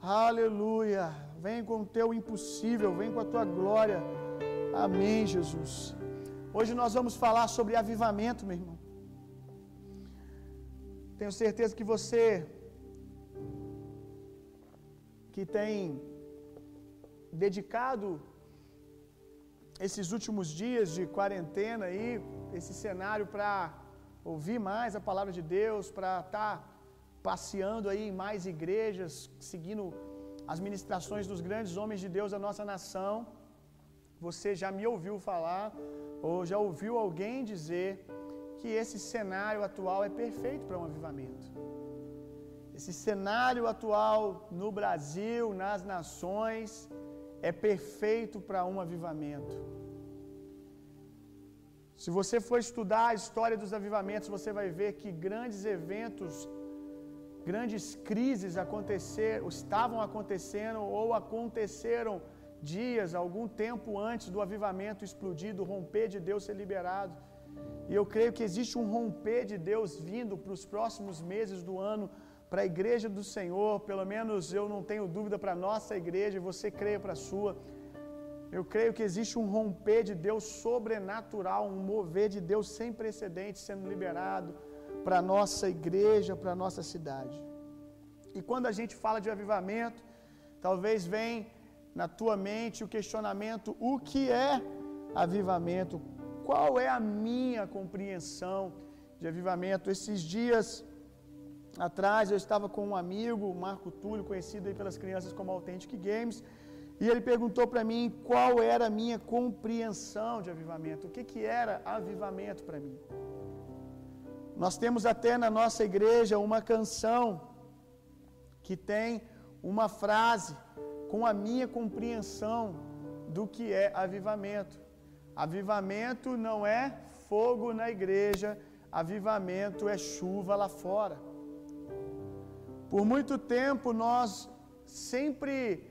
Aleluia. Vem com o teu impossível, vem com a tua glória. Amém, Jesus. Hoje nós vamos falar sobre avivamento, meu irmão. Tenho certeza que você que tem dedicado esses últimos dias de quarentena aí, esse cenário para ouvir mais a palavra de Deus, para estar tá passeando aí em mais igrejas, seguindo as ministrações dos grandes homens de Deus da nossa nação. Você já me ouviu falar ou já ouviu alguém dizer que esse cenário atual é perfeito para um avivamento. Esse cenário atual no Brasil, nas nações, é perfeito para um avivamento. Se você for estudar a história dos avivamentos, você vai ver que grandes eventos, grandes crises aconteceram, estavam acontecendo ou aconteceram dias, algum tempo antes do avivamento explodir, do romper de Deus ser liberado. E eu creio que existe um romper de Deus vindo para os próximos meses do ano para a igreja do Senhor, pelo menos eu não tenho dúvida para a nossa igreja, você creia para a sua. Eu creio que existe um romper de Deus sobrenatural, um mover de Deus sem precedentes sendo liberado para a nossa igreja, para a nossa cidade. E quando a gente fala de avivamento, talvez vem na tua mente o questionamento: o que é avivamento? Qual é a minha compreensão de avivamento? Esses dias atrás eu estava com um amigo, Marco Túlio, conhecido aí pelas crianças como Authentic Games, e ele perguntou para mim qual era a minha compreensão de avivamento, o que, que era avivamento para mim. Nós temos até na nossa igreja uma canção que tem uma frase com a minha compreensão do que é avivamento. Avivamento não é fogo na igreja, avivamento é chuva lá fora. Por muito tempo nós sempre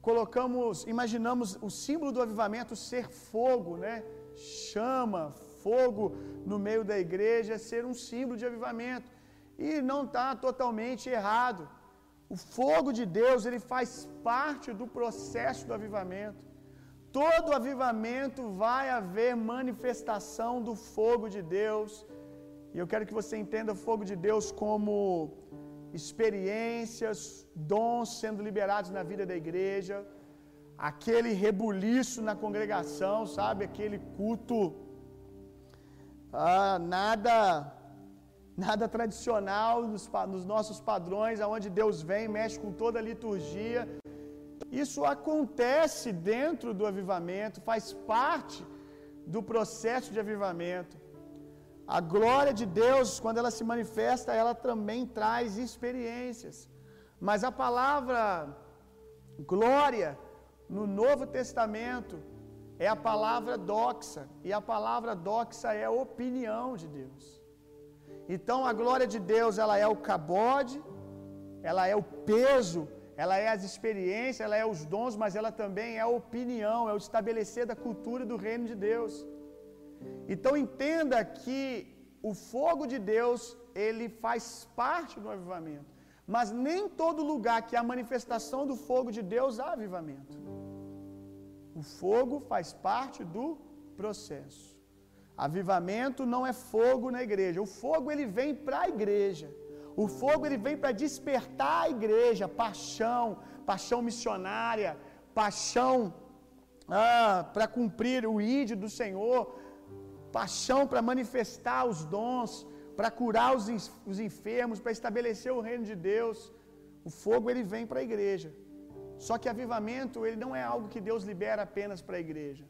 colocamos, imaginamos o símbolo do avivamento ser fogo, né? Chama, fogo no meio da igreja, ser um símbolo de avivamento. E não está totalmente errado. O fogo de Deus, ele faz parte do processo do avivamento. Todo avivamento vai haver manifestação do fogo de Deus. E eu quero que você entenda o fogo de Deus como experiências, dons sendo liberados na vida da igreja, aquele rebuliço na congregação, sabe? Aquele culto ah, nada nada tradicional nos, nos nossos padrões, aonde Deus vem, mexe com toda a liturgia. Isso acontece dentro do avivamento, faz parte do processo de avivamento. A glória de Deus, quando ela se manifesta, ela também traz experiências. Mas a palavra glória no Novo Testamento é a palavra doxa, e a palavra doxa é a opinião de Deus. Então a glória de Deus, ela é o cabode, ela é o peso, ela é as experiências, ela é os dons, mas ela também é a opinião, é o estabelecer da cultura do reino de Deus. Então entenda que o fogo de Deus, ele faz parte do avivamento. Mas nem todo lugar que há manifestação do fogo de Deus há avivamento. O fogo faz parte do processo. Avivamento não é fogo na igreja. O fogo ele vem para a igreja. O fogo ele vem para despertar a igreja, paixão, paixão missionária, paixão ah, para cumprir o ídolo do Senhor, paixão para manifestar os dons, para curar os, os enfermos, para estabelecer o reino de Deus. O fogo ele vem para a igreja. Só que avivamento ele não é algo que Deus libera apenas para a igreja.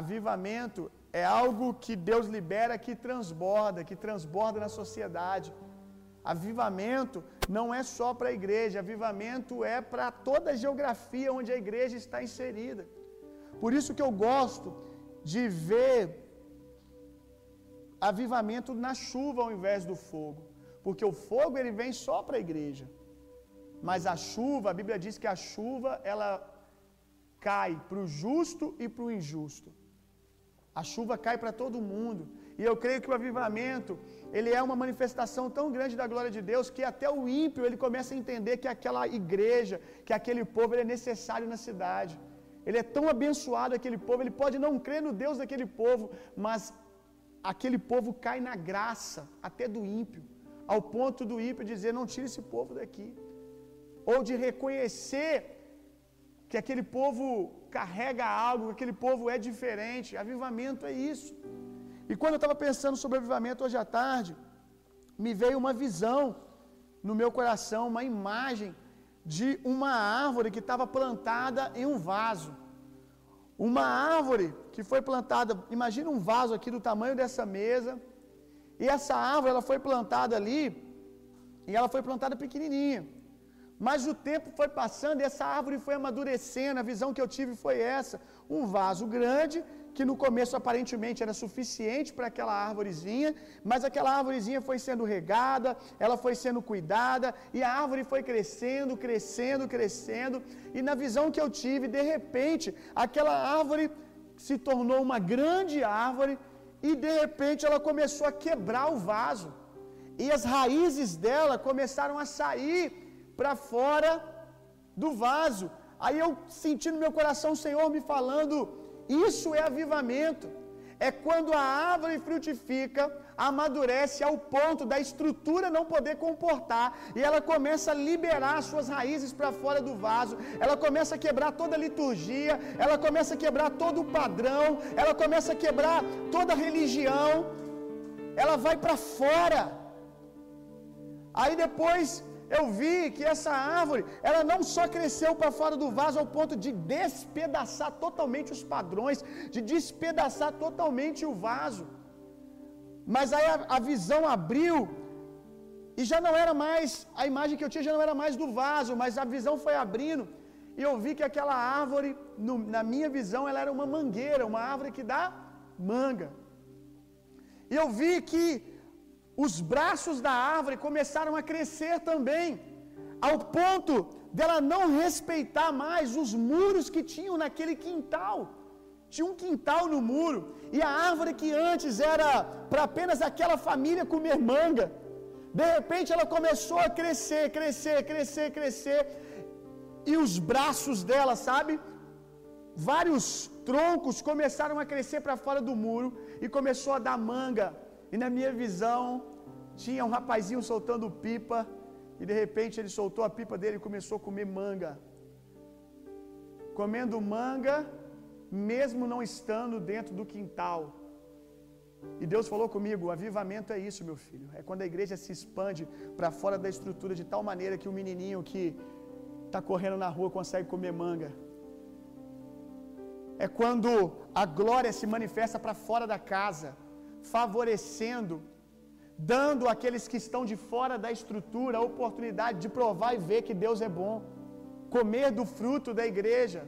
Avivamento é algo que Deus libera que transborda, que transborda na sociedade. Avivamento não é só para a igreja, avivamento é para toda a geografia onde a igreja está inserida. Por isso que eu gosto de ver avivamento na chuva ao invés do fogo, porque o fogo ele vem só para a igreja. Mas a chuva, a Bíblia diz que a chuva ela cai para o justo e para o injusto. A chuva cai para todo mundo. E eu creio que o avivamento, ele é uma manifestação tão grande da glória de Deus que até o ímpio ele começa a entender que aquela igreja, que aquele povo ele é necessário na cidade. Ele é tão abençoado aquele povo, ele pode não crer no Deus daquele povo, mas aquele povo cai na graça até do ímpio, ao ponto do ímpio dizer: "Não tire esse povo daqui". Ou de reconhecer que aquele povo carrega algo, que aquele povo é diferente. Avivamento é isso. E quando eu estava pensando sobre avivamento hoje à tarde, me veio uma visão no meu coração, uma imagem de uma árvore que estava plantada em um vaso. Uma árvore que foi plantada, imagina um vaso aqui do tamanho dessa mesa, e essa árvore ela foi plantada ali, e ela foi plantada pequenininha. Mas o tempo foi passando e essa árvore foi amadurecendo. A visão que eu tive foi essa: um vaso grande que no começo aparentemente era suficiente para aquela árvorezinha, mas aquela árvorezinha foi sendo regada, ela foi sendo cuidada, e a árvore foi crescendo, crescendo, crescendo, e na visão que eu tive, de repente, aquela árvore se tornou uma grande árvore, e de repente ela começou a quebrar o vaso, e as raízes dela começaram a sair para fora do vaso. Aí eu senti no meu coração o Senhor me falando isso é avivamento. É quando a árvore frutifica, amadurece ao ponto da estrutura não poder comportar e ela começa a liberar suas raízes para fora do vaso, ela começa a quebrar toda a liturgia, ela começa a quebrar todo o padrão, ela começa a quebrar toda a religião, ela vai para fora. Aí depois eu vi que essa árvore, ela não só cresceu para fora do vaso ao ponto de despedaçar totalmente os padrões, de despedaçar totalmente o vaso. Mas aí a, a visão abriu e já não era mais, a imagem que eu tinha já não era mais do vaso, mas a visão foi abrindo. E eu vi que aquela árvore, no, na minha visão, ela era uma mangueira, uma árvore que dá manga. E eu vi que os braços da árvore começaram a crescer também, ao ponto dela não respeitar mais os muros que tinham naquele quintal. Tinha um quintal no muro, e a árvore que antes era para apenas aquela família comer manga, de repente ela começou a crescer, crescer, crescer, crescer, e os braços dela, sabe? Vários troncos começaram a crescer para fora do muro e começou a dar manga e na minha visão, tinha um rapazinho soltando pipa, e de repente ele soltou a pipa dele e começou a comer manga. Comendo manga, mesmo não estando dentro do quintal. E Deus falou comigo: avivamento é isso, meu filho. É quando a igreja se expande para fora da estrutura de tal maneira que o menininho que está correndo na rua consegue comer manga. É quando a glória se manifesta para fora da casa favorecendo, dando àqueles que estão de fora da estrutura a oportunidade de provar e ver que Deus é bom, comer do fruto da igreja.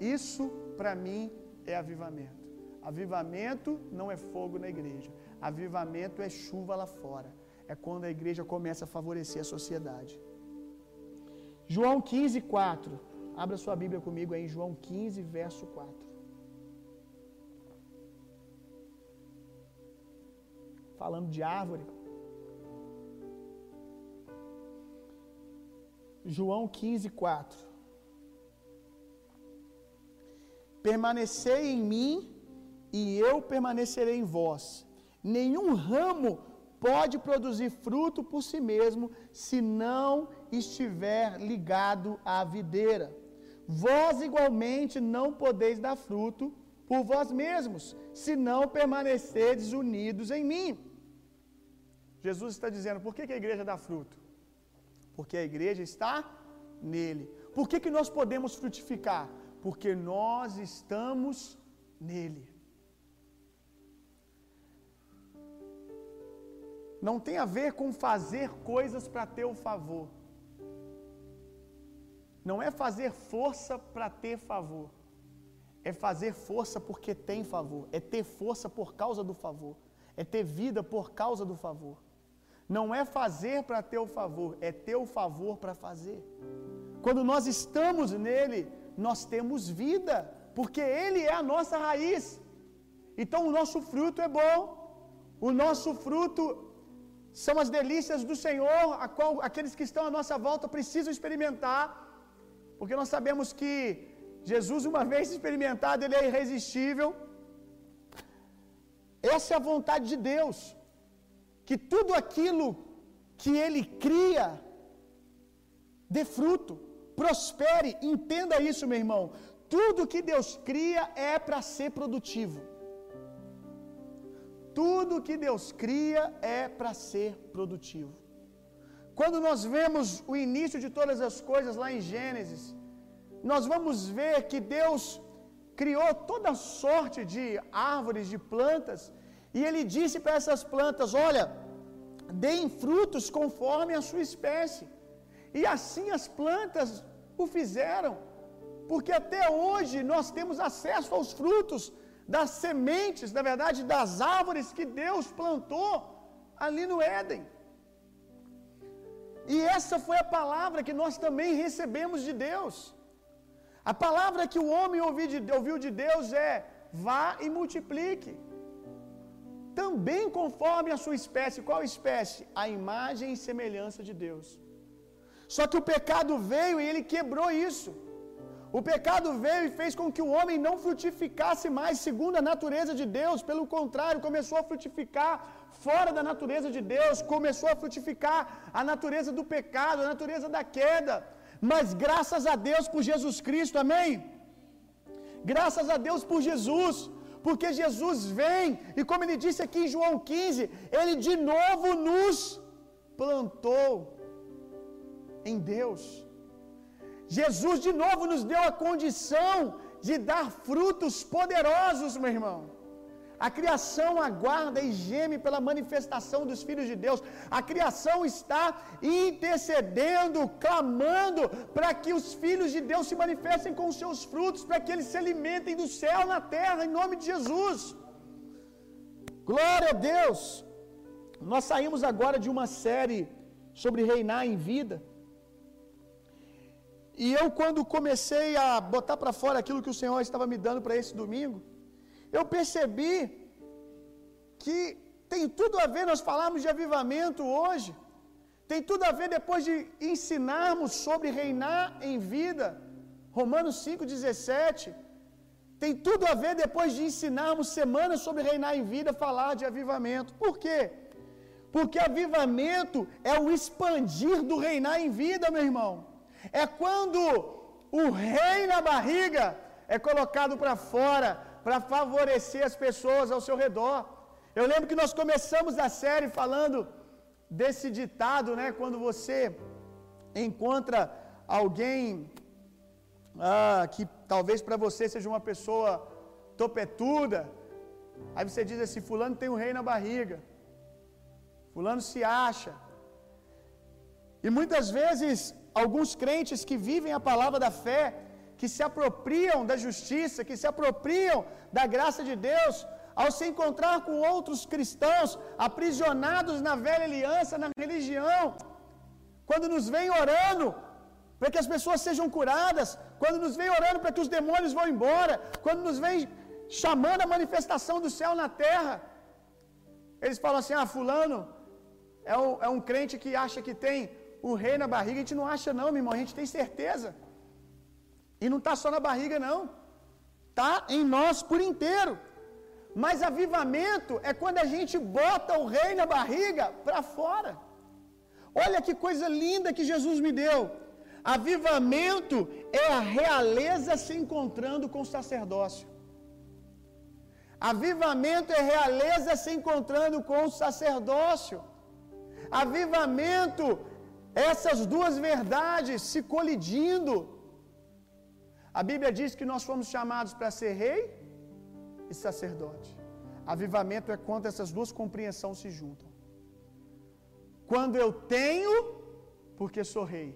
Isso, para mim, é avivamento. Avivamento não é fogo na igreja. Avivamento é chuva lá fora. É quando a igreja começa a favorecer a sociedade. João 15, 4. Abra sua Bíblia comigo aí, João 15, verso 4. Falando de árvore. João 15, 4. Permanecei em mim e eu permanecerei em vós. Nenhum ramo pode produzir fruto por si mesmo se não estiver ligado à videira. Vós igualmente não podeis dar fruto por vós mesmos, se não permanecerdes unidos em mim. Jesus está dizendo: por que, que a igreja dá fruto? Porque a igreja está nele. Por que, que nós podemos frutificar? Porque nós estamos nele. Não tem a ver com fazer coisas para ter o favor. Não é fazer força para ter favor. É fazer força porque tem favor. É ter força por causa do favor. É ter vida por causa do favor. Não é fazer para ter o favor, é ter o favor para fazer. Quando nós estamos nele, nós temos vida, porque ele é a nossa raiz. Então o nosso fruto é bom. O nosso fruto são as delícias do Senhor, a qual aqueles que estão à nossa volta precisam experimentar, porque nós sabemos que Jesus, uma vez experimentado, ele é irresistível. Essa é a vontade de Deus, que tudo aquilo que ele cria dê fruto, prospere, entenda isso, meu irmão. Tudo que Deus cria é para ser produtivo. Tudo que Deus cria é para ser produtivo. Quando nós vemos o início de todas as coisas lá em Gênesis, nós vamos ver que Deus criou toda sorte de árvores, de plantas, e Ele disse para essas plantas: Olha, deem frutos conforme a sua espécie. E assim as plantas o fizeram, porque até hoje nós temos acesso aos frutos das sementes, na verdade, das árvores que Deus plantou ali no Éden. E essa foi a palavra que nós também recebemos de Deus. A palavra que o homem ouviu de, Deus é: vá e multiplique. Também conforme a sua espécie. Qual espécie? A imagem e semelhança de Deus. Só que o pecado veio e ele quebrou isso. O pecado veio e fez com que o homem não frutificasse mais segundo a natureza de Deus, pelo contrário, começou a frutificar fora da natureza de Deus, começou a frutificar a natureza do pecado, a natureza da queda. Mas graças a Deus por Jesus Cristo, amém? Graças a Deus por Jesus, porque Jesus vem, e como ele disse aqui em João 15, ele de novo nos plantou em Deus. Jesus de novo nos deu a condição de dar frutos poderosos, meu irmão. A criação aguarda e geme pela manifestação dos filhos de Deus. A criação está intercedendo, clamando para que os filhos de Deus se manifestem com os seus frutos, para que eles se alimentem do céu na terra, em nome de Jesus. Glória a Deus. Nós saímos agora de uma série sobre reinar em vida. E eu, quando comecei a botar para fora aquilo que o Senhor estava me dando para esse domingo, eu percebi que tem tudo a ver, nós falamos de avivamento hoje, tem tudo a ver depois de ensinarmos sobre reinar em vida, Romanos 5,17, tem tudo a ver depois de ensinarmos semanas sobre reinar em vida, falar de avivamento. Por quê? Porque avivamento é o expandir do reinar em vida, meu irmão. É quando o rei na barriga é colocado para fora para favorecer as pessoas ao seu redor. Eu lembro que nós começamos a série falando desse ditado, né? Quando você encontra alguém ah, que talvez para você seja uma pessoa topetuda, aí você diz assim: Fulano tem um rei na barriga, Fulano se acha. E muitas vezes alguns crentes que vivem a palavra da fé, que se apropriam da justiça, que se apropriam da graça de Deus, ao se encontrar com outros cristãos aprisionados na velha aliança, na religião, quando nos vem orando para que as pessoas sejam curadas, quando nos vem orando para que os demônios vão embora, quando nos vem chamando a manifestação do céu na terra, eles falam assim: ah, Fulano é um, é um crente que acha que tem o rei na barriga, a gente não acha, não, meu irmão, a gente tem certeza. E não está só na barriga, não, está em nós por inteiro. Mas avivamento é quando a gente bota o rei na barriga para fora. Olha que coisa linda que Jesus me deu. Avivamento é a realeza se encontrando com o sacerdócio. Avivamento é realeza se encontrando com o sacerdócio. Avivamento, essas duas verdades se colidindo. A Bíblia diz que nós fomos chamados para ser rei e sacerdote. Avivamento é quando essas duas compreensões se juntam. Quando eu tenho, porque sou rei,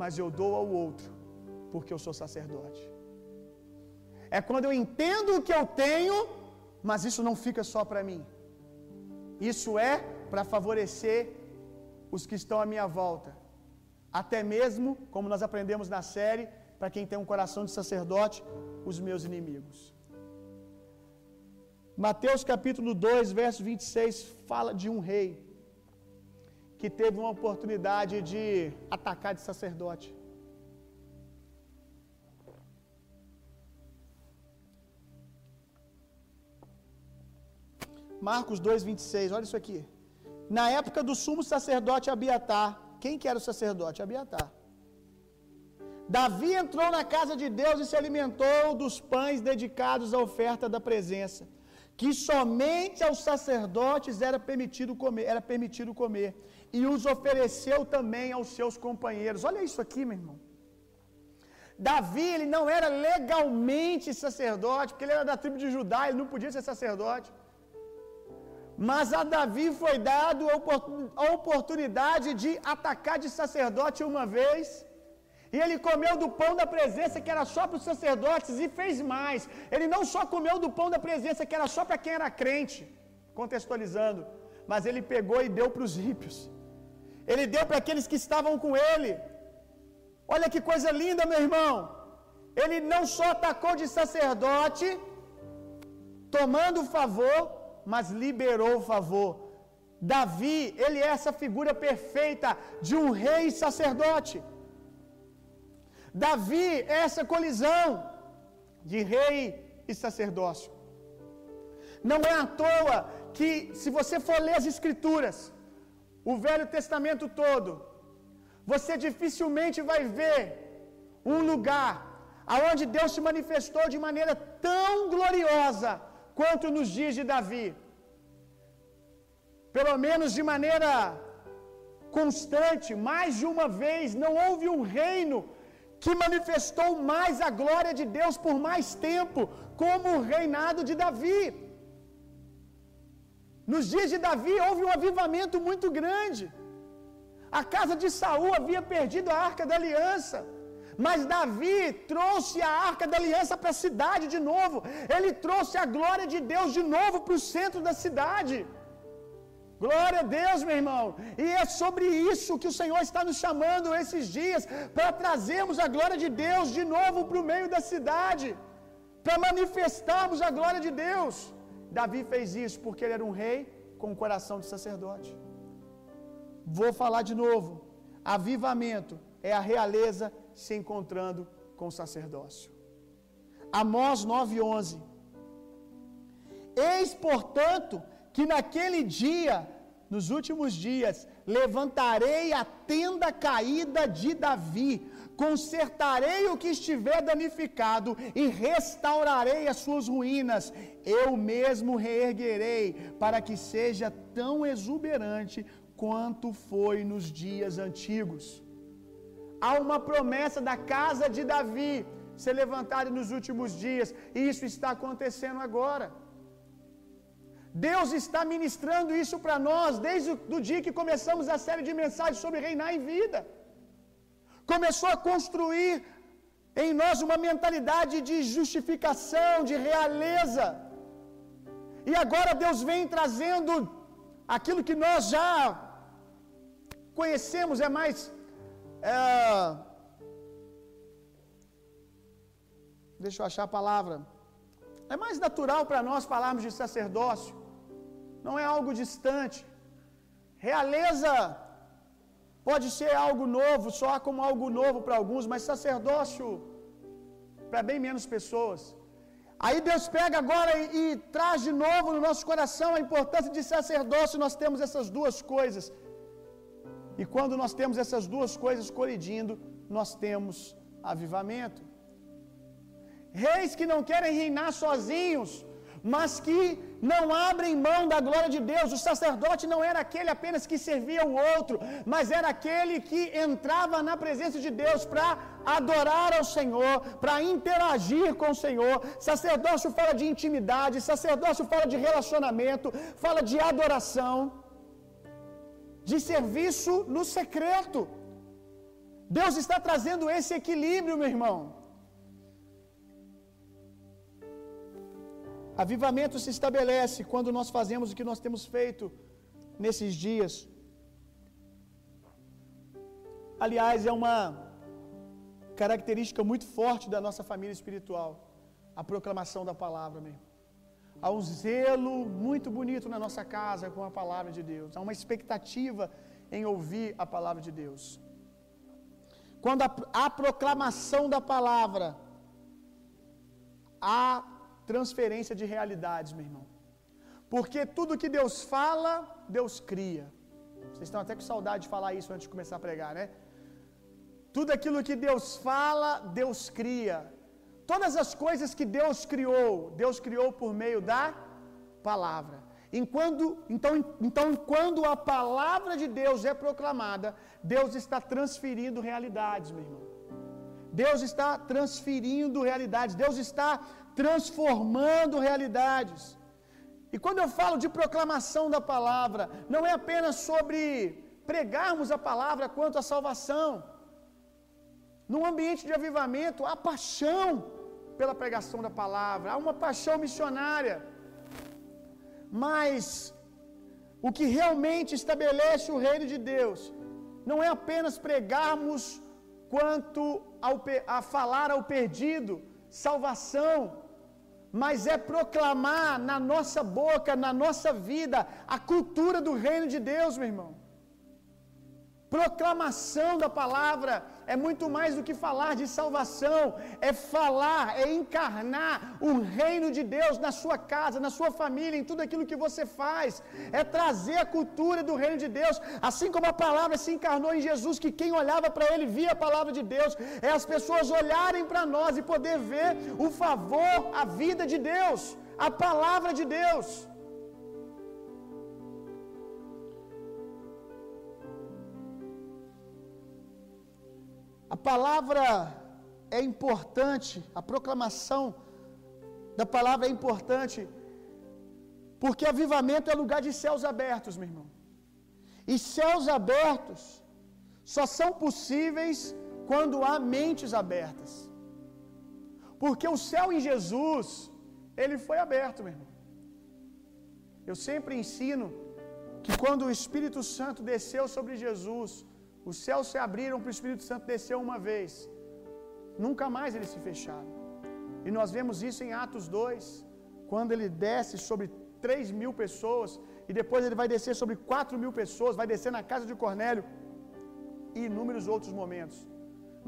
mas eu dou ao outro, porque eu sou sacerdote. É quando eu entendo o que eu tenho, mas isso não fica só para mim. Isso é para favorecer os que estão à minha volta. Até mesmo, como nós aprendemos na série, para quem tem um coração de sacerdote, os meus inimigos. Mateus capítulo 2, verso 26 fala de um rei que teve uma oportunidade de atacar de sacerdote. Marcos 2, 26, olha isso aqui. Na época do sumo sacerdote Abiatar, quem que era o sacerdote? Abiatar. Davi entrou na casa de Deus e se alimentou dos pães dedicados à oferta da presença, que somente aos sacerdotes era permitido comer, era permitido comer, e os ofereceu também aos seus companheiros. Olha isso aqui, meu irmão. Davi, ele não era legalmente sacerdote, porque ele era da tribo de Judá, ele não podia ser sacerdote. Mas a Davi foi dado a oportunidade de atacar de sacerdote uma vez. E ele comeu do pão da presença que era só para os sacerdotes e fez mais. Ele não só comeu do pão da presença que era só para quem era crente, contextualizando, mas ele pegou e deu para os ímpios. Ele deu para aqueles que estavam com ele. Olha que coisa linda, meu irmão. Ele não só atacou de sacerdote, tomando o favor, mas liberou o favor. Davi, ele é essa figura perfeita de um rei sacerdote. Davi essa colisão de rei e sacerdócio. Não é à toa que, se você for ler as Escrituras, o Velho Testamento todo, você dificilmente vai ver um lugar aonde Deus se manifestou de maneira tão gloriosa quanto nos dias de Davi. Pelo menos de maneira constante, mais de uma vez, não houve um reino que manifestou mais a glória de Deus por mais tempo, como o reinado de Davi. Nos dias de Davi houve um avivamento muito grande. A casa de Saul havia perdido a arca da aliança. Mas Davi trouxe a arca da aliança para a cidade de novo. Ele trouxe a glória de Deus de novo para o centro da cidade. Glória a Deus, meu irmão. E é sobre isso que o Senhor está nos chamando esses dias, para trazermos a glória de Deus de novo para o meio da cidade, para manifestarmos a glória de Deus. Davi fez isso porque ele era um rei com um coração de sacerdote. Vou falar de novo. Avivamento é a realeza se encontrando com o sacerdócio. Amós 9:11. Eis, portanto, que naquele dia, nos últimos dias, levantarei a tenda caída de Davi, consertarei o que estiver danificado e restaurarei as suas ruínas. Eu mesmo reerguerei, para que seja tão exuberante quanto foi nos dias antigos. Há uma promessa da casa de Davi ser levantada nos últimos dias, e isso está acontecendo agora. Deus está ministrando isso para nós desde o dia que começamos a série de mensagens sobre reinar em vida. Começou a construir em nós uma mentalidade de justificação, de realeza. E agora Deus vem trazendo aquilo que nós já conhecemos, é mais. É, deixa eu achar a palavra. É mais natural para nós falarmos de sacerdócio não é algo distante. Realeza pode ser algo novo, soar como algo novo para alguns, mas sacerdócio para bem menos pessoas. Aí Deus pega agora e, e, traz de novo no nosso coração a importância de sacerdócio, nós temos essas duas coisas. E quando nós temos essas duas coisas colidindo, nós temos avivamento. Reis que não querem reinar sozinhos, mas que não abrem mão da glória de Deus. O sacerdote não era aquele apenas que servia o outro, mas era aquele que entrava na presença de Deus para adorar ao Senhor, para interagir com o Senhor. Sacerdócio fala de intimidade, sacerdócio fala de relacionamento, fala de adoração, de serviço no secreto. Deus está trazendo esse equilíbrio, meu irmão. Avivamento se estabelece quando nós fazemos o que nós temos feito nesses dias. Aliás, é uma característica muito forte da nossa família espiritual, a proclamação da palavra, mesmo. Há um zelo muito bonito na nossa casa com a palavra de Deus. Há uma expectativa em ouvir a palavra de Deus. Quando há proclamação da palavra, há transferência de realidades, meu irmão. Porque tudo que Deus fala, Deus cria. Vocês estão até com saudade de falar isso antes de começar a pregar, né? Tudo aquilo que Deus fala, Deus cria. Todas as coisas que Deus criou, Deus criou por meio da palavra. Enquanto, então, então, quando a palavra de Deus é proclamada, Deus está transferindo realidades, meu irmão. Deus está transferindo realidades, Deus está transformando realidades. E quando eu falo de proclamação da palavra, não é apenas sobre pregarmos a palavra quanto à salvação. Num ambiente de avivamento, há paixão pela pregação da palavra, há uma paixão missionária. Mas o que realmente estabelece o reino de Deus não é apenas pregarmos quanto ao, a falar ao perdido salvação, mas é proclamar na nossa boca, na nossa vida, a cultura do reino de Deus, meu irmão. Proclamação da palavra é muito mais do que falar de salvação, é falar, é encarnar o reino de Deus na sua casa, na sua família, em tudo aquilo que você faz, é trazer a cultura do reino de Deus, assim como a palavra se encarnou em Jesus, que quem olhava para ele via a palavra de Deus, é as pessoas olharem para nós e poder ver o favor, a vida de Deus, a palavra de Deus. A palavra é importante, a proclamação da palavra é importante, porque avivamento é lugar de céus abertos, meu irmão. E céus abertos só são possíveis quando há mentes abertas. Porque o céu em Jesus, ele foi aberto, meu irmão. Eu sempre ensino que quando o Espírito Santo desceu sobre Jesus, os céus se abriram para o Espírito Santo descer uma vez. Nunca mais eles se fecharam. E nós vemos isso em Atos 2, quando ele desce sobre 3 mil pessoas, e depois ele vai descer sobre 4 mil pessoas, vai descer na casa de Cornélio, e inúmeros outros momentos.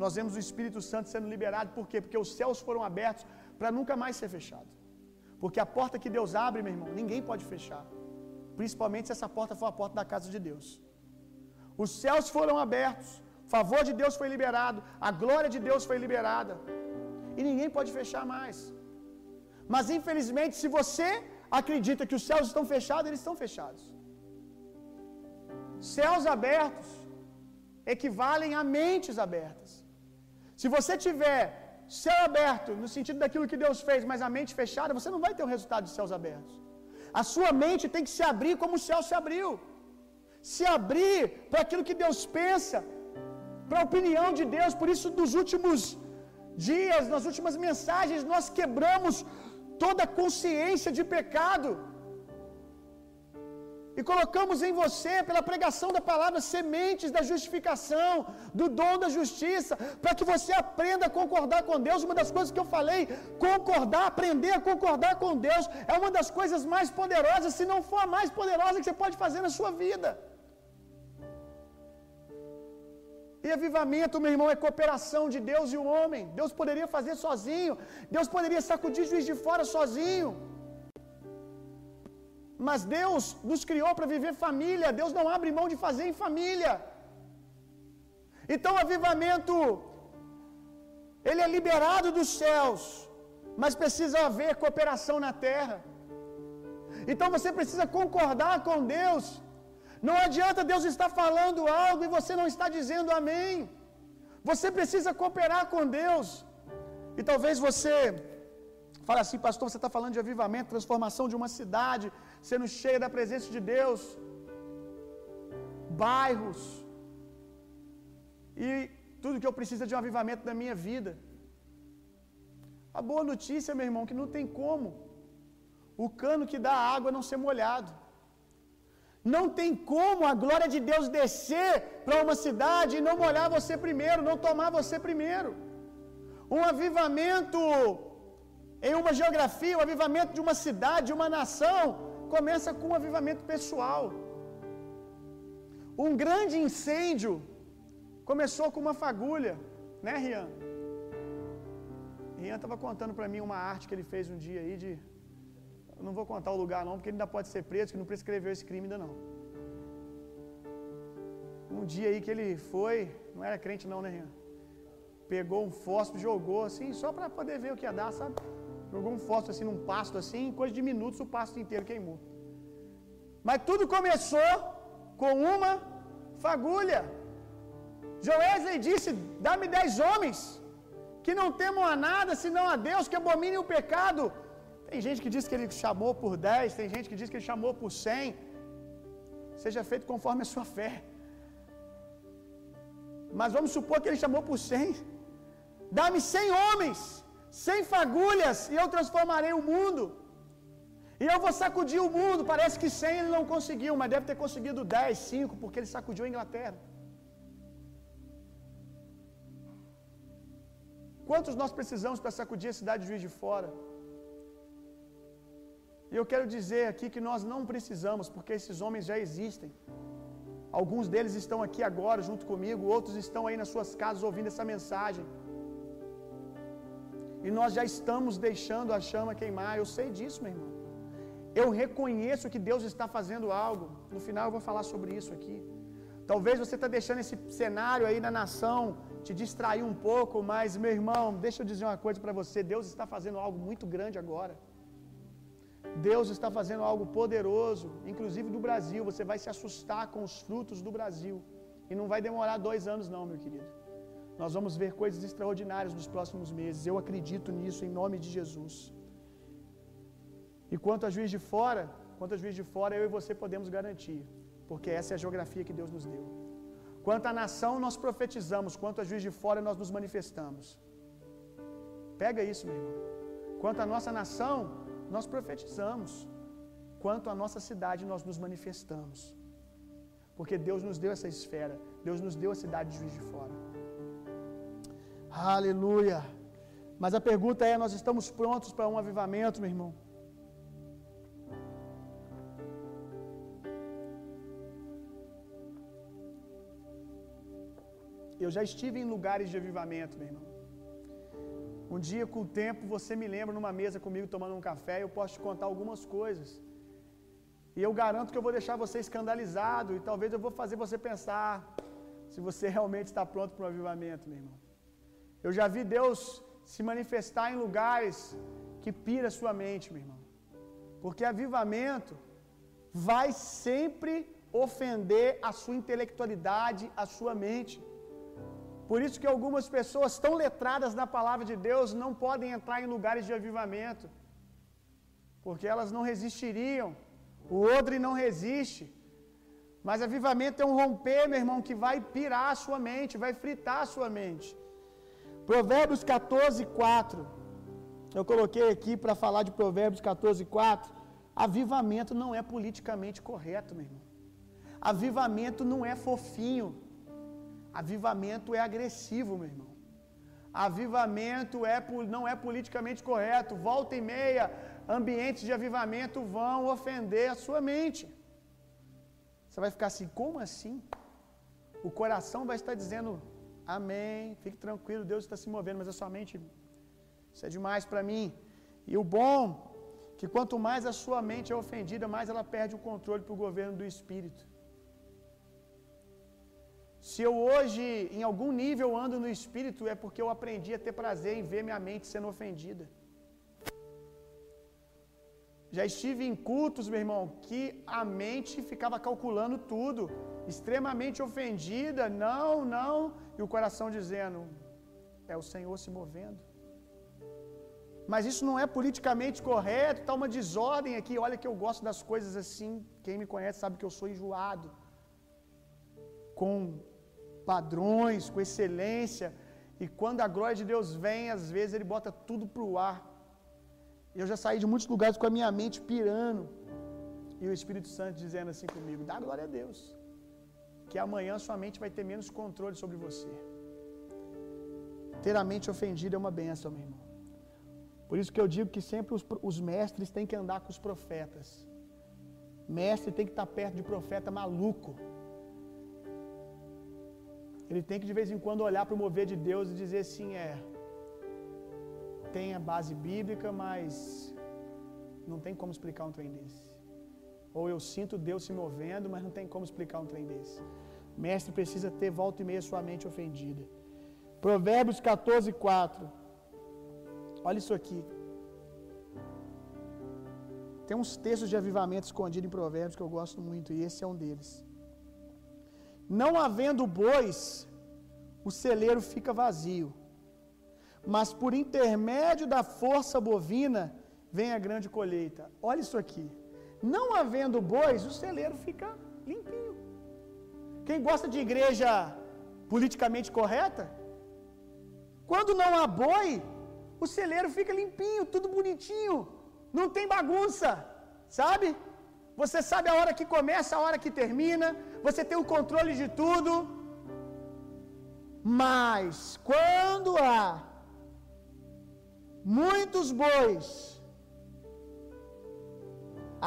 Nós vemos o Espírito Santo sendo liberado, por quê? Porque os céus foram abertos para nunca mais ser fechado. Porque a porta que Deus abre, meu irmão, ninguém pode fechar. Principalmente se essa porta for a porta da casa de Deus. Os céus foram abertos, o favor de Deus foi liberado, a glória de Deus foi liberada, e ninguém pode fechar mais. Mas infelizmente, se você acredita que os céus estão fechados, eles estão fechados. Céus abertos equivalem a mentes abertas. Se você tiver céu aberto, no sentido daquilo que Deus fez, mas a mente fechada, você não vai ter o resultado de céus abertos. A sua mente tem que se abrir como o céu se abriu se abrir para aquilo que Deus pensa, para a opinião de Deus. Por isso, nos últimos dias, nas últimas mensagens, nós quebramos toda consciência de pecado. E colocamos em você, pela pregação da palavra, sementes da justificação, do dom da justiça, para que você aprenda a concordar com Deus. Uma das coisas que eu falei, concordar, aprender a concordar com Deus, é uma das coisas mais poderosas, se não for a mais poderosa que você pode fazer na sua vida. E avivamento, meu irmão, é cooperação de Deus e o homem. Deus poderia fazer sozinho. Deus poderia sacudir juiz de fora sozinho. Mas Deus nos criou para viver família. Deus não abre mão de fazer em família. Então, avivamento, ele é liberado dos céus, mas precisa haver cooperação na terra. Então, você precisa concordar com Deus não adianta Deus estar falando algo e você não está dizendo amém. Você precisa cooperar com Deus. E talvez você fale assim, pastor, você está falando de avivamento, transformação de uma cidade, sendo cheia da presença de Deus, bairros, e tudo que eu preciso é de um avivamento na minha vida. A boa notícia, meu irmão, que não tem como o cano que dá água não ser molhado. Não tem como a glória de Deus descer para uma cidade e não molhar você primeiro, não tomar você primeiro. Um avivamento, Em uma geografia, o avivamento de uma cidade, de uma nação, começa com um avivamento pessoal. Um grande incêndio começou com uma fagulha, né, Rian? Rian estava contando para mim uma arte que ele fez um dia aí de. Não vou contar o lugar não, porque ele ainda pode ser preso, que não prescreveu esse crime ainda não. Um dia aí que ele foi, não era crente não, né? Pegou um fósforo, jogou assim, só para poder ver o que ia dar, sabe? Jogou um fósforo assim num pasto assim, em coisa de minutos o pasto inteiro queimou. Mas tudo começou com uma fagulha. Joesley disse: Dá-me dez homens que não temam a nada senão a Deus, que abominem o pecado. Tem gente que diz que ele chamou por dez, tem gente que diz que ele chamou por cem. Seja feito conforme a sua fé. Mas vamos supor que ele chamou por cem. Dá-me cem homens, cem fagulhas, e eu transformarei o mundo. E eu vou sacudir o mundo. Parece que cem ele não conseguiu, mas deve ter conseguido dez, cinco, porque ele sacudiu a Inglaterra. Quantos nós precisamos para sacudir a cidade de Juiz de Fora? E eu quero dizer aqui que nós não precisamos, porque esses homens já existem. Alguns deles estão aqui agora junto comigo, outros estão aí nas suas casas ouvindo essa mensagem. E nós já estamos deixando a chama queimar. Eu sei disso, meu irmão. Eu reconheço que Deus está fazendo algo. No final eu vou falar sobre isso aqui. Talvez você está deixando esse cenário aí na nação te distrair um pouco, mas meu irmão, deixa eu dizer uma coisa para você: Deus está fazendo algo muito grande agora. Deus está fazendo algo poderoso, inclusive do Brasil. Você vai se assustar com os frutos do Brasil. E não vai demorar dois anos, não, meu querido. Nós vamos ver coisas extraordinárias nos próximos meses. Eu acredito nisso em nome de Jesus. E quanto a juiz de fora, quanto a juiz de fora, eu e você podemos garantir, porque essa é a geografia que Deus nos deu. Quanto à nação, nós profetizamos, quanto a juiz de fora, nós nos manifestamos. Pega isso, meu irmão. Quanto à nossa nação, nós profetizamos. Quanto à nossa cidade, nós nos manifestamos. Porque Deus nos deu essa esfera, Deus nos deu a cidade de juiz de fora. Aleluia. Mas a pergunta é: nós estamos prontos para um avivamento, meu irmão? Eu já estive em lugares de avivamento, meu irmão. Um dia, com o tempo, você me lembra numa mesa comigo tomando um café, eu posso te contar algumas coisas. E eu garanto que eu vou deixar você escandalizado e talvez eu vou fazer você pensar se você realmente está pronto para o avivamento, meu irmão. Eu já vi Deus se manifestar em lugares que pira sua mente, meu irmão. Porque avivamento vai sempre ofender a sua intelectualidade, a sua mente. Por isso que algumas pessoas tão letradas na palavra de Deus não podem entrar em lugares de avivamento. Porque elas não resistiriam. O odre não resiste. Mas avivamento é um romper, meu irmão, que vai pirar a sua mente, vai fritar a sua mente. Provérbios 14, 4. Eu coloquei aqui para falar de Provérbios 14, 4. Avivamento não é politicamente correto, meu irmão. Avivamento não é fofinho. Avivamento é agressivo, meu irmão. Avivamento é, não é politicamente correto. Volta e meia, ambientes de avivamento vão ofender a sua mente. Você vai ficar assim, como assim? O coração vai estar dizendo, Amém, fique tranquilo, Deus está se movendo, mas a sua mente, isso é demais para mim. E o bom, que quanto mais a sua mente é ofendida, mais ela perde o controle para o governo do Espírito. Se eu hoje, em algum nível, ando no espírito, é porque eu aprendi a ter prazer em ver minha mente sendo ofendida. Já estive em cultos, meu irmão, que a mente ficava calculando tudo, extremamente ofendida, não, não, e o coração dizendo: é o Senhor se movendo. Mas isso não é politicamente correto, está uma desordem aqui. Olha que eu gosto das coisas assim. Quem me conhece sabe que eu sou enjoado com padrões, com excelência. E quando a glória de Deus vem, às vezes ele bota tudo para o ar. Eu já saí de muitos lugares com a minha mente pirando. E o Espírito Santo dizendo assim comigo: dá glória a Deus. Que amanhã sua mente vai ter menos controle sobre você. Ter a mente ofendida é uma benção, meu irmão. Por isso que eu digo que sempre os, os mestres têm que andar com os profetas. Mestre tem que estar perto de profeta maluco. Ele tem que de vez em quando olhar para o mover de Deus e dizer assim: é, tem a base bíblica, mas não tem como explicar um trem desse. Ou eu sinto Deus se movendo, mas não tem como explicar um trem desse. Mestre precisa ter volta e meia sua mente ofendida. Provérbios 14, 4. Olha isso aqui. Tem uns textos de avivamento escondidos em Provérbios que eu gosto muito, e esse é um deles. Não havendo bois, o celeiro fica vazio, mas por intermédio da força bovina vem a grande colheita. Olha isso aqui. Não havendo bois, o celeiro fica limpinho. Quem gosta de igreja politicamente correta? Quando não há boi, o celeiro fica limpinho, tudo bonitinho, não tem bagunça, sabe? Você sabe a hora que começa, a hora que termina, você tem o controle de tudo. Mas quando há muitos bois,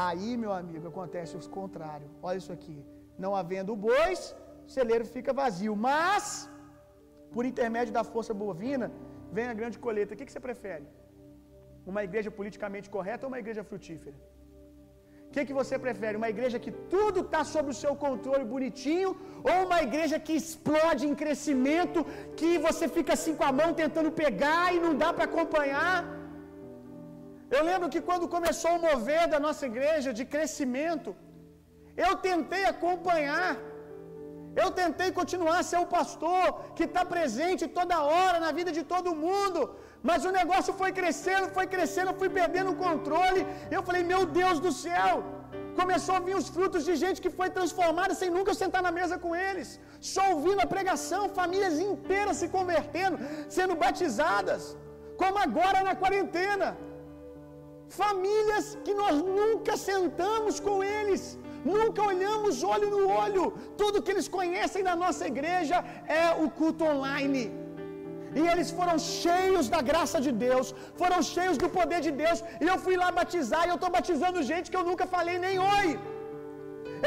aí, meu amigo, acontece o contrário. Olha isso aqui. Não havendo bois, o celeiro fica vazio, mas por intermédio da força bovina vem a grande colheita. O que, você prefere? Uma igreja politicamente correta ou uma igreja frutífera? O que, que você prefere? Uma igreja que tudo está sob o seu controle bonitinho ou uma igreja que explode em crescimento, que você fica assim com a mão tentando pegar e não dá para acompanhar? Eu lembro que quando começou o mover da nossa igreja de crescimento, eu tentei acompanhar, eu tentei continuar a ser o pastor que está presente toda hora na vida de todo mundo, mas o negócio foi crescendo, foi crescendo, eu fui perdendo o controle. Eu falei, meu Deus do céu, começou a vir os frutos de gente que foi transformada sem nunca sentar na mesa com eles, só ouvindo a pregação, famílias inteiras se convertendo, sendo batizadas, como agora na quarentena. Famílias que nós nunca sentamos com eles, nunca olhamos olho no olho. Tudo que eles conhecem da nossa igreja é o culto online. E eles foram cheios da graça de Deus, foram cheios do poder de Deus. E eu fui lá batizar, e eu estou batizando gente que eu nunca falei nem oi.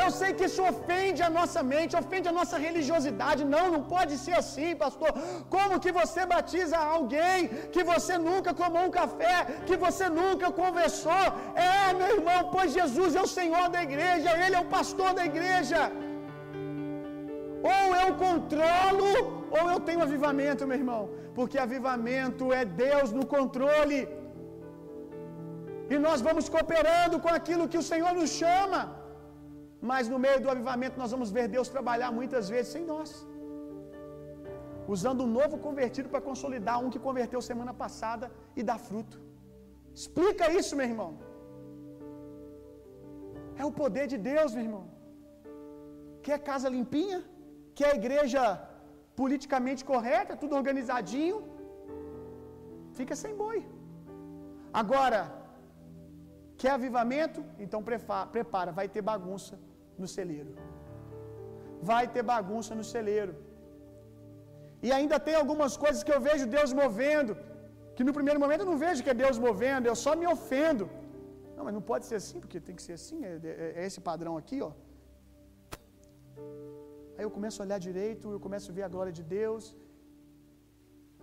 Eu sei que isso ofende a nossa mente, ofende a nossa religiosidade. Não, não pode ser assim, pastor. Como que você batiza alguém que você nunca tomou um café, que você nunca conversou? É, meu irmão, pois Jesus é o Senhor da igreja, Ele é o pastor da igreja. Ou eu controlo, ou eu tenho avivamento, meu irmão. Porque avivamento é Deus no controle. E nós vamos cooperando com aquilo que o Senhor nos chama. Mas no meio do avivamento nós vamos ver Deus trabalhar muitas vezes sem nós. Usando um novo convertido para consolidar um que converteu semana passada e dar fruto. Explica isso, meu irmão. É o poder de Deus, meu irmão. Quer casa limpinha? Quer a igreja politicamente correta, tudo organizadinho? Fica sem boi. Agora, quer avivamento? Então prepara, vai ter bagunça no celeiro. Vai ter bagunça no celeiro. E ainda tem algumas coisas que eu vejo Deus movendo, que no primeiro momento eu não vejo que é Deus movendo, eu só me ofendo. Não, mas não pode ser assim, porque tem que ser assim, é, é, é esse padrão aqui, ó. Aí eu começo a olhar direito, eu começo a ver a glória de Deus,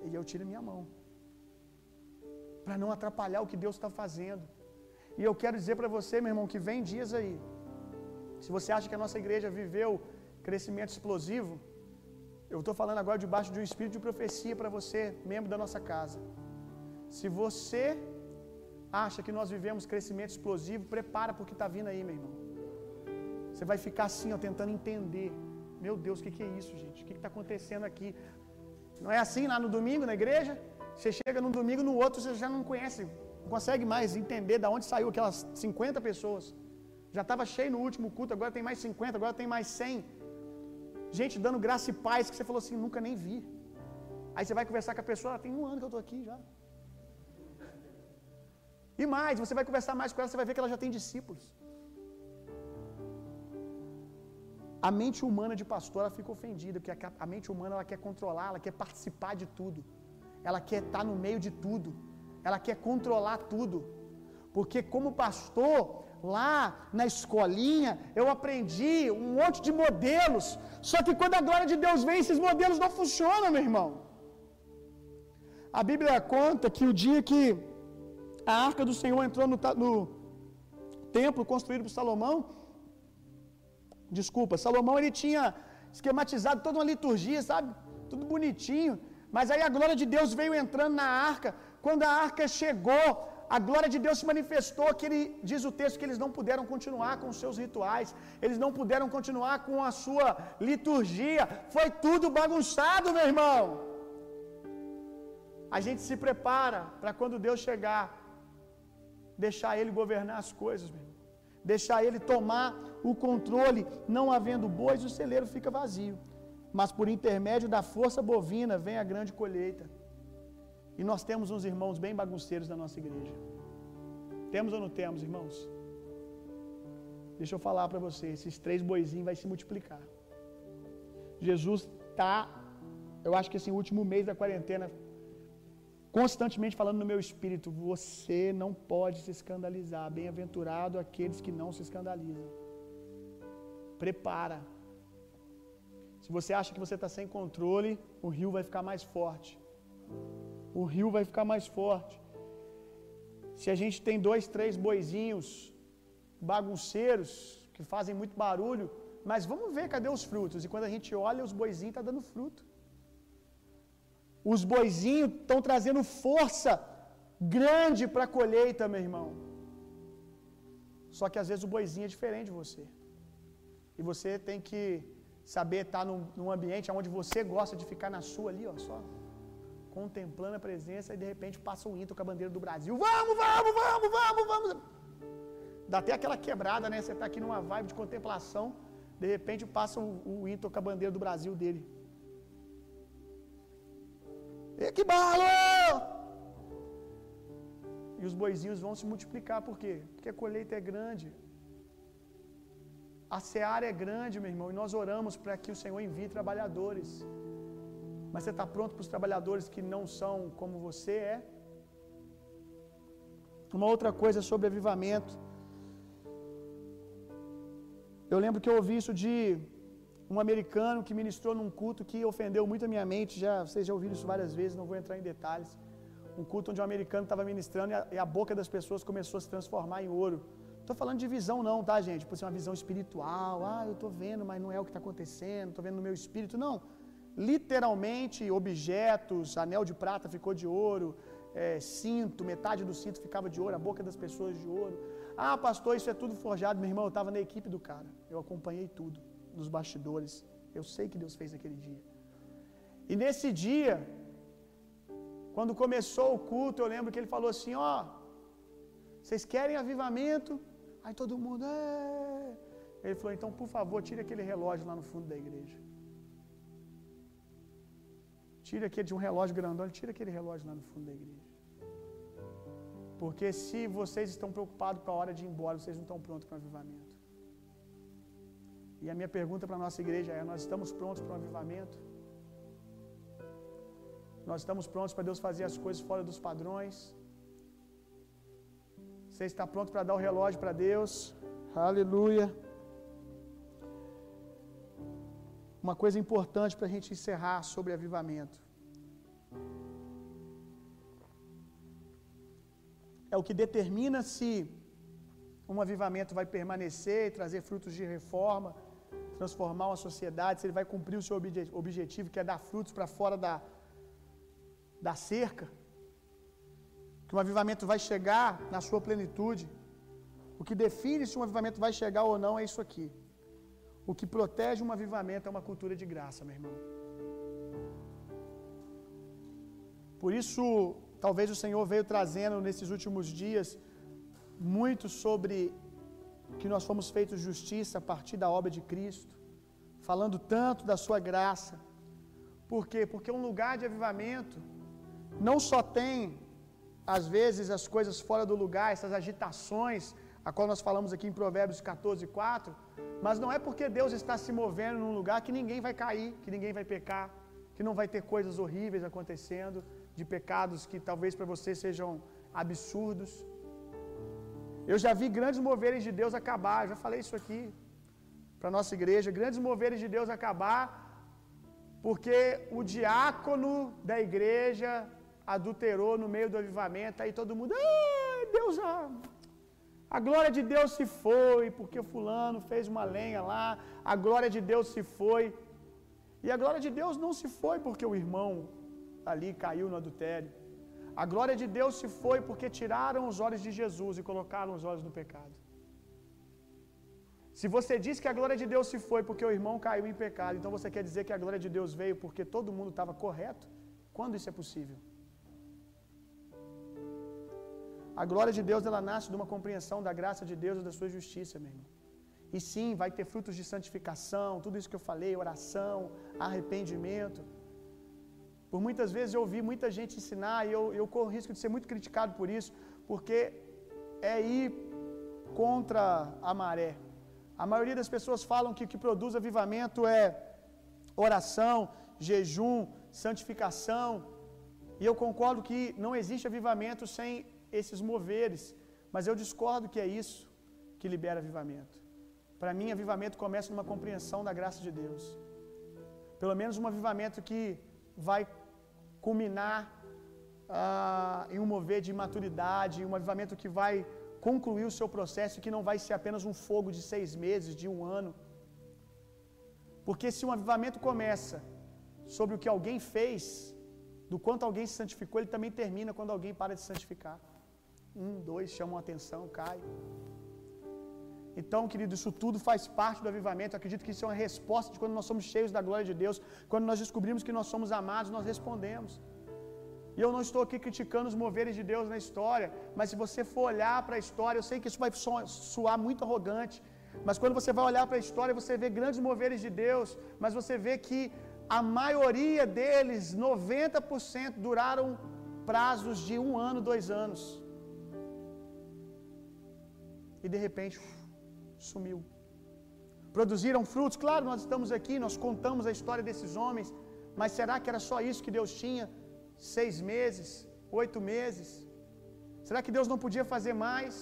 e eu tiro minha mão, para não atrapalhar o que Deus está fazendo. E eu quero dizer para você, meu irmão, que vem dias aí. Se você acha que a nossa igreja viveu crescimento explosivo, eu estou falando agora debaixo de um espírito de profecia para você, membro da nossa casa. Se você acha que nós vivemos crescimento explosivo, prepara porque está vindo aí, meu irmão. Você vai ficar assim, ó, tentando entender. Meu Deus, o que, que é isso, gente? O que está acontecendo aqui? Não é assim lá no domingo, na igreja? Você chega num domingo, no outro você já não conhece, não consegue mais entender de onde saiu aquelas 50 pessoas. Já estava cheio no último culto, agora tem mais 50, agora tem mais 100. Gente dando graça e paz que você falou assim, nunca nem vi. Aí você vai conversar com a pessoa, ela tem um ano que eu estou aqui já. E mais, você vai conversar mais com ela, você vai ver que ela já tem discípulos. A mente humana de pastor ela fica ofendida, porque a mente humana ela quer controlar, ela quer participar de tudo, ela quer estar no meio de tudo. ela quer controlar tudo. Porque como pastor, lá na escolinha, eu aprendi um monte de modelos. Só que quando a glória de Deus vem, esses modelos não funcionam, meu irmão. A Bíblia conta que o dia que a arca do Senhor entrou no, no templo construído por Salomão, desculpa, Salomão ele tinha esquematizado toda uma liturgia, sabe? Tudo bonitinho. Mas aí a glória de Deus veio entrando na arca. Quando a arca chegou, a glória de Deus se manifestou, que ele diz o texto que eles não puderam continuar com os seus rituais, eles não puderam continuar com a sua liturgia. Foi tudo bagunçado, meu irmão. A gente se prepara para quando Deus chegar, deixar ele governar as coisas, meu irmão. Deixar ele tomar o controle, não havendo bois, o celeiro fica vazio. Mas por intermédio da força bovina vem a grande colheita. E nós temos uns irmãos bem bagunceiros na nossa igreja. Temos ou não temos, irmãos? Deixa eu falar para você, esses três boizinhos vai se multiplicar. Jesus tá, eu acho que esse último mês da quarentena constantemente falando no meu espírito, você não pode se escandalizar. Bem-aventurado aqueles que não se escandalizam. Prepara. Se você acha que você está sem controle, o rio vai ficar mais forte. O rio vai ficar mais forte. Se a gente tem dois, três boizinhos bagunceiros que fazem muito barulho, mas vamos ver cadê os frutos. E quando a gente olha, os boizinhos estão tá dando fruto. Os boizinhos estão trazendo força grande para a colheita, meu irmão. Só que às vezes o boizinho é diferente de você. E você tem que saber estar num, num ambiente onde você gosta de ficar na sua ali, ó, só contemplando a presença e de repente passa um hino com a bandeira do Brasil. Vamos, vamos, vamos, vamos, vamos. Dá até aquela quebrada, né? Você está aqui numa vibe de contemplação, de repente passa o, o hino com a bandeira do Brasil dele. E que balo! E os boizinhos vão se multiplicar, por quê? Porque a colheita é grande. A seara é grande, meu irmão, e nós oramos para que o Senhor envie trabalhadores. Mas você está pronto para os trabalhadores que não são como você é? Uma outra coisa sobre avivamento. Eu lembro que eu ouvi isso de um americano que ministrou num culto que ofendeu muito a minha mente. Já, vocês já ouviram isso várias vezes, não vou entrar em detalhes. Um culto onde um americano estava ministrando e a, e a, boca das pessoas começou a se transformar em ouro. Estou falando de visão, não, tá, gente? Por ser uma visão espiritual. Ah, eu estou vendo, mas não é o que está acontecendo. Estou vendo no meu espírito. Não. Literalmente, objetos, anel de prata ficou de ouro, é, cinto, metade do cinto ficava de ouro, a boca das pessoas de ouro. Ah, pastor, isso é tudo forjado. Meu irmão, eu estava na equipe do cara. Eu acompanhei tudo nos bastidores. Eu sei que Deus fez naquele dia. E nesse dia, quando começou o culto, eu lembro que ele falou assim: Ó, vocês querem avivamento? Aí todo mundo, é. Ele falou: Então, por favor, tire aquele relógio lá no fundo da igreja. Tira aquele de um relógio grandão, tira aquele relógio lá no fundo da igreja. Porque se vocês estão preocupados com a hora de ir embora, vocês não estão prontos para o avivamento. E a minha pergunta para a nossa igreja é: nós estamos prontos para o avivamento? Nós estamos prontos para Deus fazer as coisas fora dos padrões? Você está pronto para dar o relógio para Deus? Aleluia. Uma coisa importante para a gente encerrar sobre avivamento. É o que determina se um avivamento vai permanecer e trazer frutos de reforma, transformar uma sociedade, se ele vai cumprir o seu objetivo, que é dar frutos para fora da, da cerca. Que um avivamento vai chegar na sua plenitude. O que define se um avivamento vai chegar ou não é isso aqui. O que protege um avivamento é uma cultura de graça, meu irmão. Por isso, talvez o Senhor veio trazendo nesses últimos dias muito sobre que nós fomos feitos justiça a partir da obra de Cristo, falando tanto da sua graça. Por quê? Porque um lugar de avivamento não só tem às vezes as coisas fora do lugar, essas agitações, a qual nós falamos aqui em Provérbios 14, 4, mas não é porque Deus está se movendo num lugar que ninguém vai cair, que ninguém vai pecar. que não vai ter coisas horríveis acontecendo, de pecados que talvez para você sejam absurdos. Eu já vi grandes moveres de Deus acabar, já falei isso aqui para nossa igreja, grandes moveres de Deus acabar, porque o diácono da igreja adulterou no meio do avivamento, aí todo mundo, ah, Deus, ah, a glória de Deus se foi, porque fulano fez uma lenha lá, a glória de Deus se foi. E a glória de Deus não se foi porque o irmão ali caiu no adultério. A glória de Deus se foi porque tiraram os olhos de Jesus e colocaram os olhos no pecado. Se você diz que a glória de Deus se foi porque o irmão caiu em pecado, então você quer dizer que a glória de Deus veio porque todo mundo estava correto? Quando isso é possível? A glória de Deus ela nasce de uma compreensão da graça de Deus e da sua justiça, meu irmão. E sim, vai ter frutos de santificação, tudo isso que eu falei, oração, arrependimento. Por muitas vezes eu ouvi muita gente ensinar e eu, eu corro risco de ser muito criticado por isso, porque é ir contra a maré. A maioria das pessoas falam que o que produz avivamento é oração, jejum, santificação. E eu concordo que não existe avivamento sem esses moveres, mas eu discordo que é isso que libera avivamento. Para mim, avivamento começa numa compreensão da graça de Deus. Pelo menos um avivamento que vai culminar ah, em um mover de maturidade, um avivamento que vai concluir o seu processo, que não vai ser apenas um fogo de seis meses, de um ano. Porque se um avivamento começa sobre o que alguém fez, do quanto alguém se santificou, ele também termina quando alguém para de se santificar. Um, dois chamam a atenção, cai. Então, querido, isso tudo faz parte do avivamento. Eu acredito que isso é uma resposta de quando nós somos cheios da glória de Deus. Quando nós descobrimos que nós somos amados, nós respondemos. E eu não estou aqui criticando os moveres de Deus na história, mas se você for olhar para a história, eu sei que isso vai soar muito arrogante, mas quando você vai olhar para a história, você vê grandes moveres de Deus, mas você vê que a maioria deles, 90%, duraram prazos de um ano, dois anos. E de repente, sumiu. Produziram frutos, claro, nós estamos aqui, nós contamos a história desses homens, mas será que era só isso que Deus tinha? Seis meses, oito meses? Será que Deus não podia fazer mais?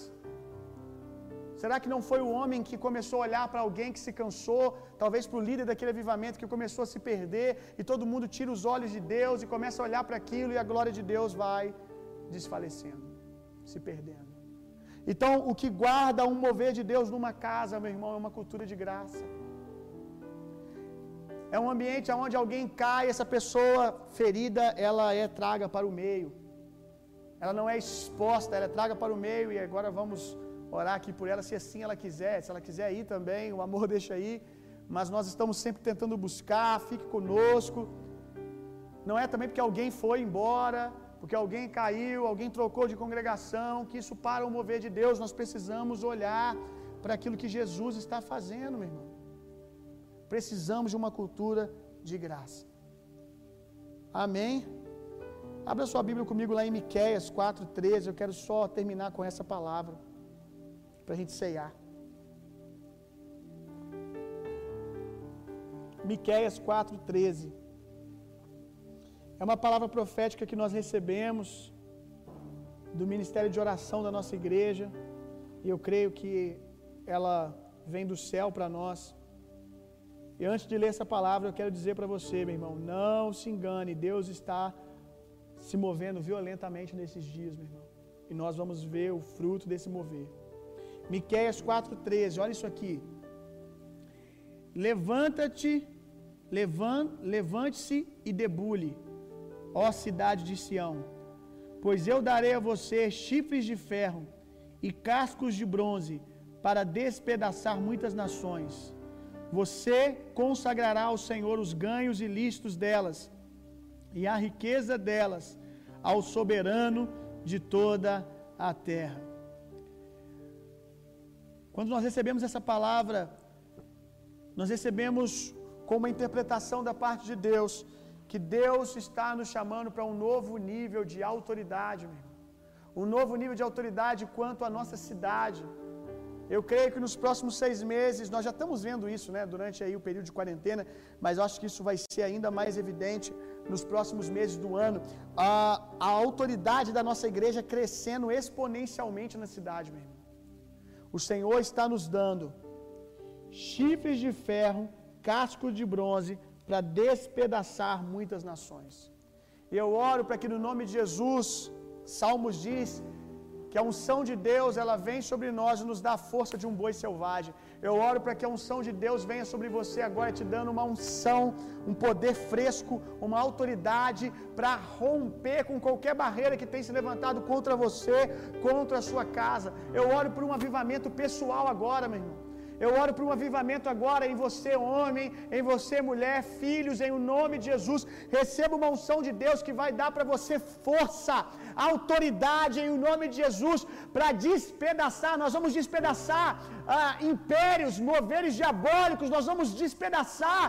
Será que não foi o homem que começou a olhar para alguém que se cansou, talvez para o líder daquele avivamento que começou a se perder, e todo mundo tira os olhos de Deus e começa a olhar para aquilo e a glória de Deus vai desfalecendo, se perdendo. Então, o que guarda um mover de Deus numa casa, meu irmão, é uma cultura de graça. É um ambiente onde alguém cai, essa pessoa ferida, ela é traga para o meio. Ela não é exposta, ela é traga para o meio e agora vamos orar aqui por ela, se assim ela quiser, se ela quiser ir também, o amor deixa aí, mas nós estamos sempre tentando buscar, fique conosco. Não é também porque alguém foi embora, porque alguém caiu, alguém trocou de congregação, que isso para o mover de Deus, nós precisamos olhar para aquilo que Jesus está fazendo, meu irmão. Precisamos de uma cultura de graça. Amém? Abra sua Bíblia comigo lá em Miqueias 4,13. Eu quero só terminar com essa palavra. Para a gente ceiar. Miqueias 4,13. É uma palavra profética que nós recebemos do ministério de oração da nossa igreja. E eu creio que ela vem do céu para nós. E antes de ler essa palavra, eu quero dizer para você, meu irmão, não se engane, Deus está se movendo violentamente nesses dias, meu irmão. E nós vamos ver o fruto desse mover. Miqueias 4:13, olha isso aqui. Levanta-te, levante-se e debule, ó cidade de Sião, pois eu darei a você chifres de ferro e cascos de bronze para despedaçar muitas nações. Você consagrará ao Senhor os ganhos ilícitos delas e a riqueza delas ao soberano de toda a terra. Quando nós recebemos essa palavra, nós recebemos com uma interpretação da parte de Deus, que Deus está nos chamando para um novo nível de autoridade, meu irmão. Um novo nível de autoridade quanto à nossa cidade. Eu creio que nos próximos seis meses, nós já estamos vendo isso, né, durante aí o período de quarentena, mas acho que isso vai ser ainda mais evidente nos próximos meses do ano, a, a autoridade da nossa igreja crescendo exponencialmente na cidade, meu irmão. O Senhor está nos dando chifres de ferro, casco de bronze, para despedaçar muitas nações. E eu oro para que no nome de Jesus, Salmos diz que a unção de Deus ela vem sobre nós e nos dá a força de um boi selvagem. Eu oro para que a unção de Deus venha sobre você agora, te dando uma unção, um poder fresco, uma autoridade para romper com qualquer barreira que tem se levantado contra você, contra a sua casa. Eu oro por um avivamento pessoal agora, meu irmão. Eu oro por um avivamento agora em você, homem, em você, mulher, filhos, em o nome de Jesus. Receba uma unção de Deus que vai dar para você força, autoridade em o nome de Jesus para despedaçar. Nós vamos despedaçar ah, impérios, moveres diabólicos, nós vamos despedaçar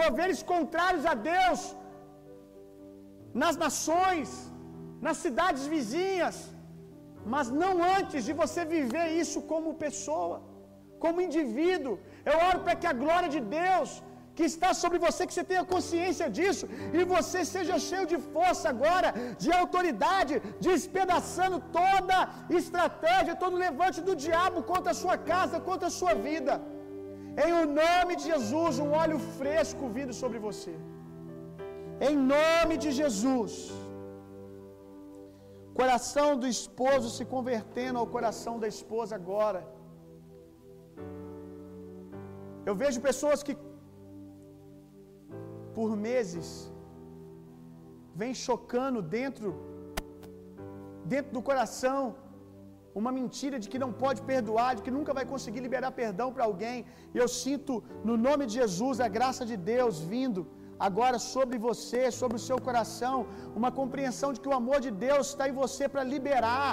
moveres contrários a Deus nas nações, nas cidades vizinhas, mas não antes de você viver isso como pessoa como indivíduo. Eu oro para que a glória de Deus que está sobre você, que você tenha consciência disso, e você seja cheio de força agora, de autoridade, despedaçando toda estratégia, todo levante do diabo contra a sua casa, contra a sua vida. Em o nome de Jesus, um óleo fresco vindo sobre você. Em nome de Jesus. Coração do esposo se convertendo ao coração da esposa agora. Eu vejo pessoas que por meses vem chocando dentro dentro do coração uma mentira de que não pode perdoar, de que nunca vai conseguir liberar perdão para alguém. E eu sinto no nome de Jesus a graça de Deus vindo agora sobre você, sobre o seu coração, uma compreensão de que o amor de Deus está em você para liberar,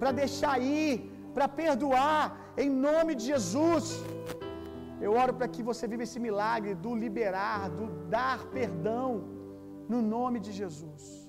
para deixar ir, para perdoar, em nome de Jesus. Eu oro para que você viva esse milagre do liberar, do dar perdão, no nome de Jesus.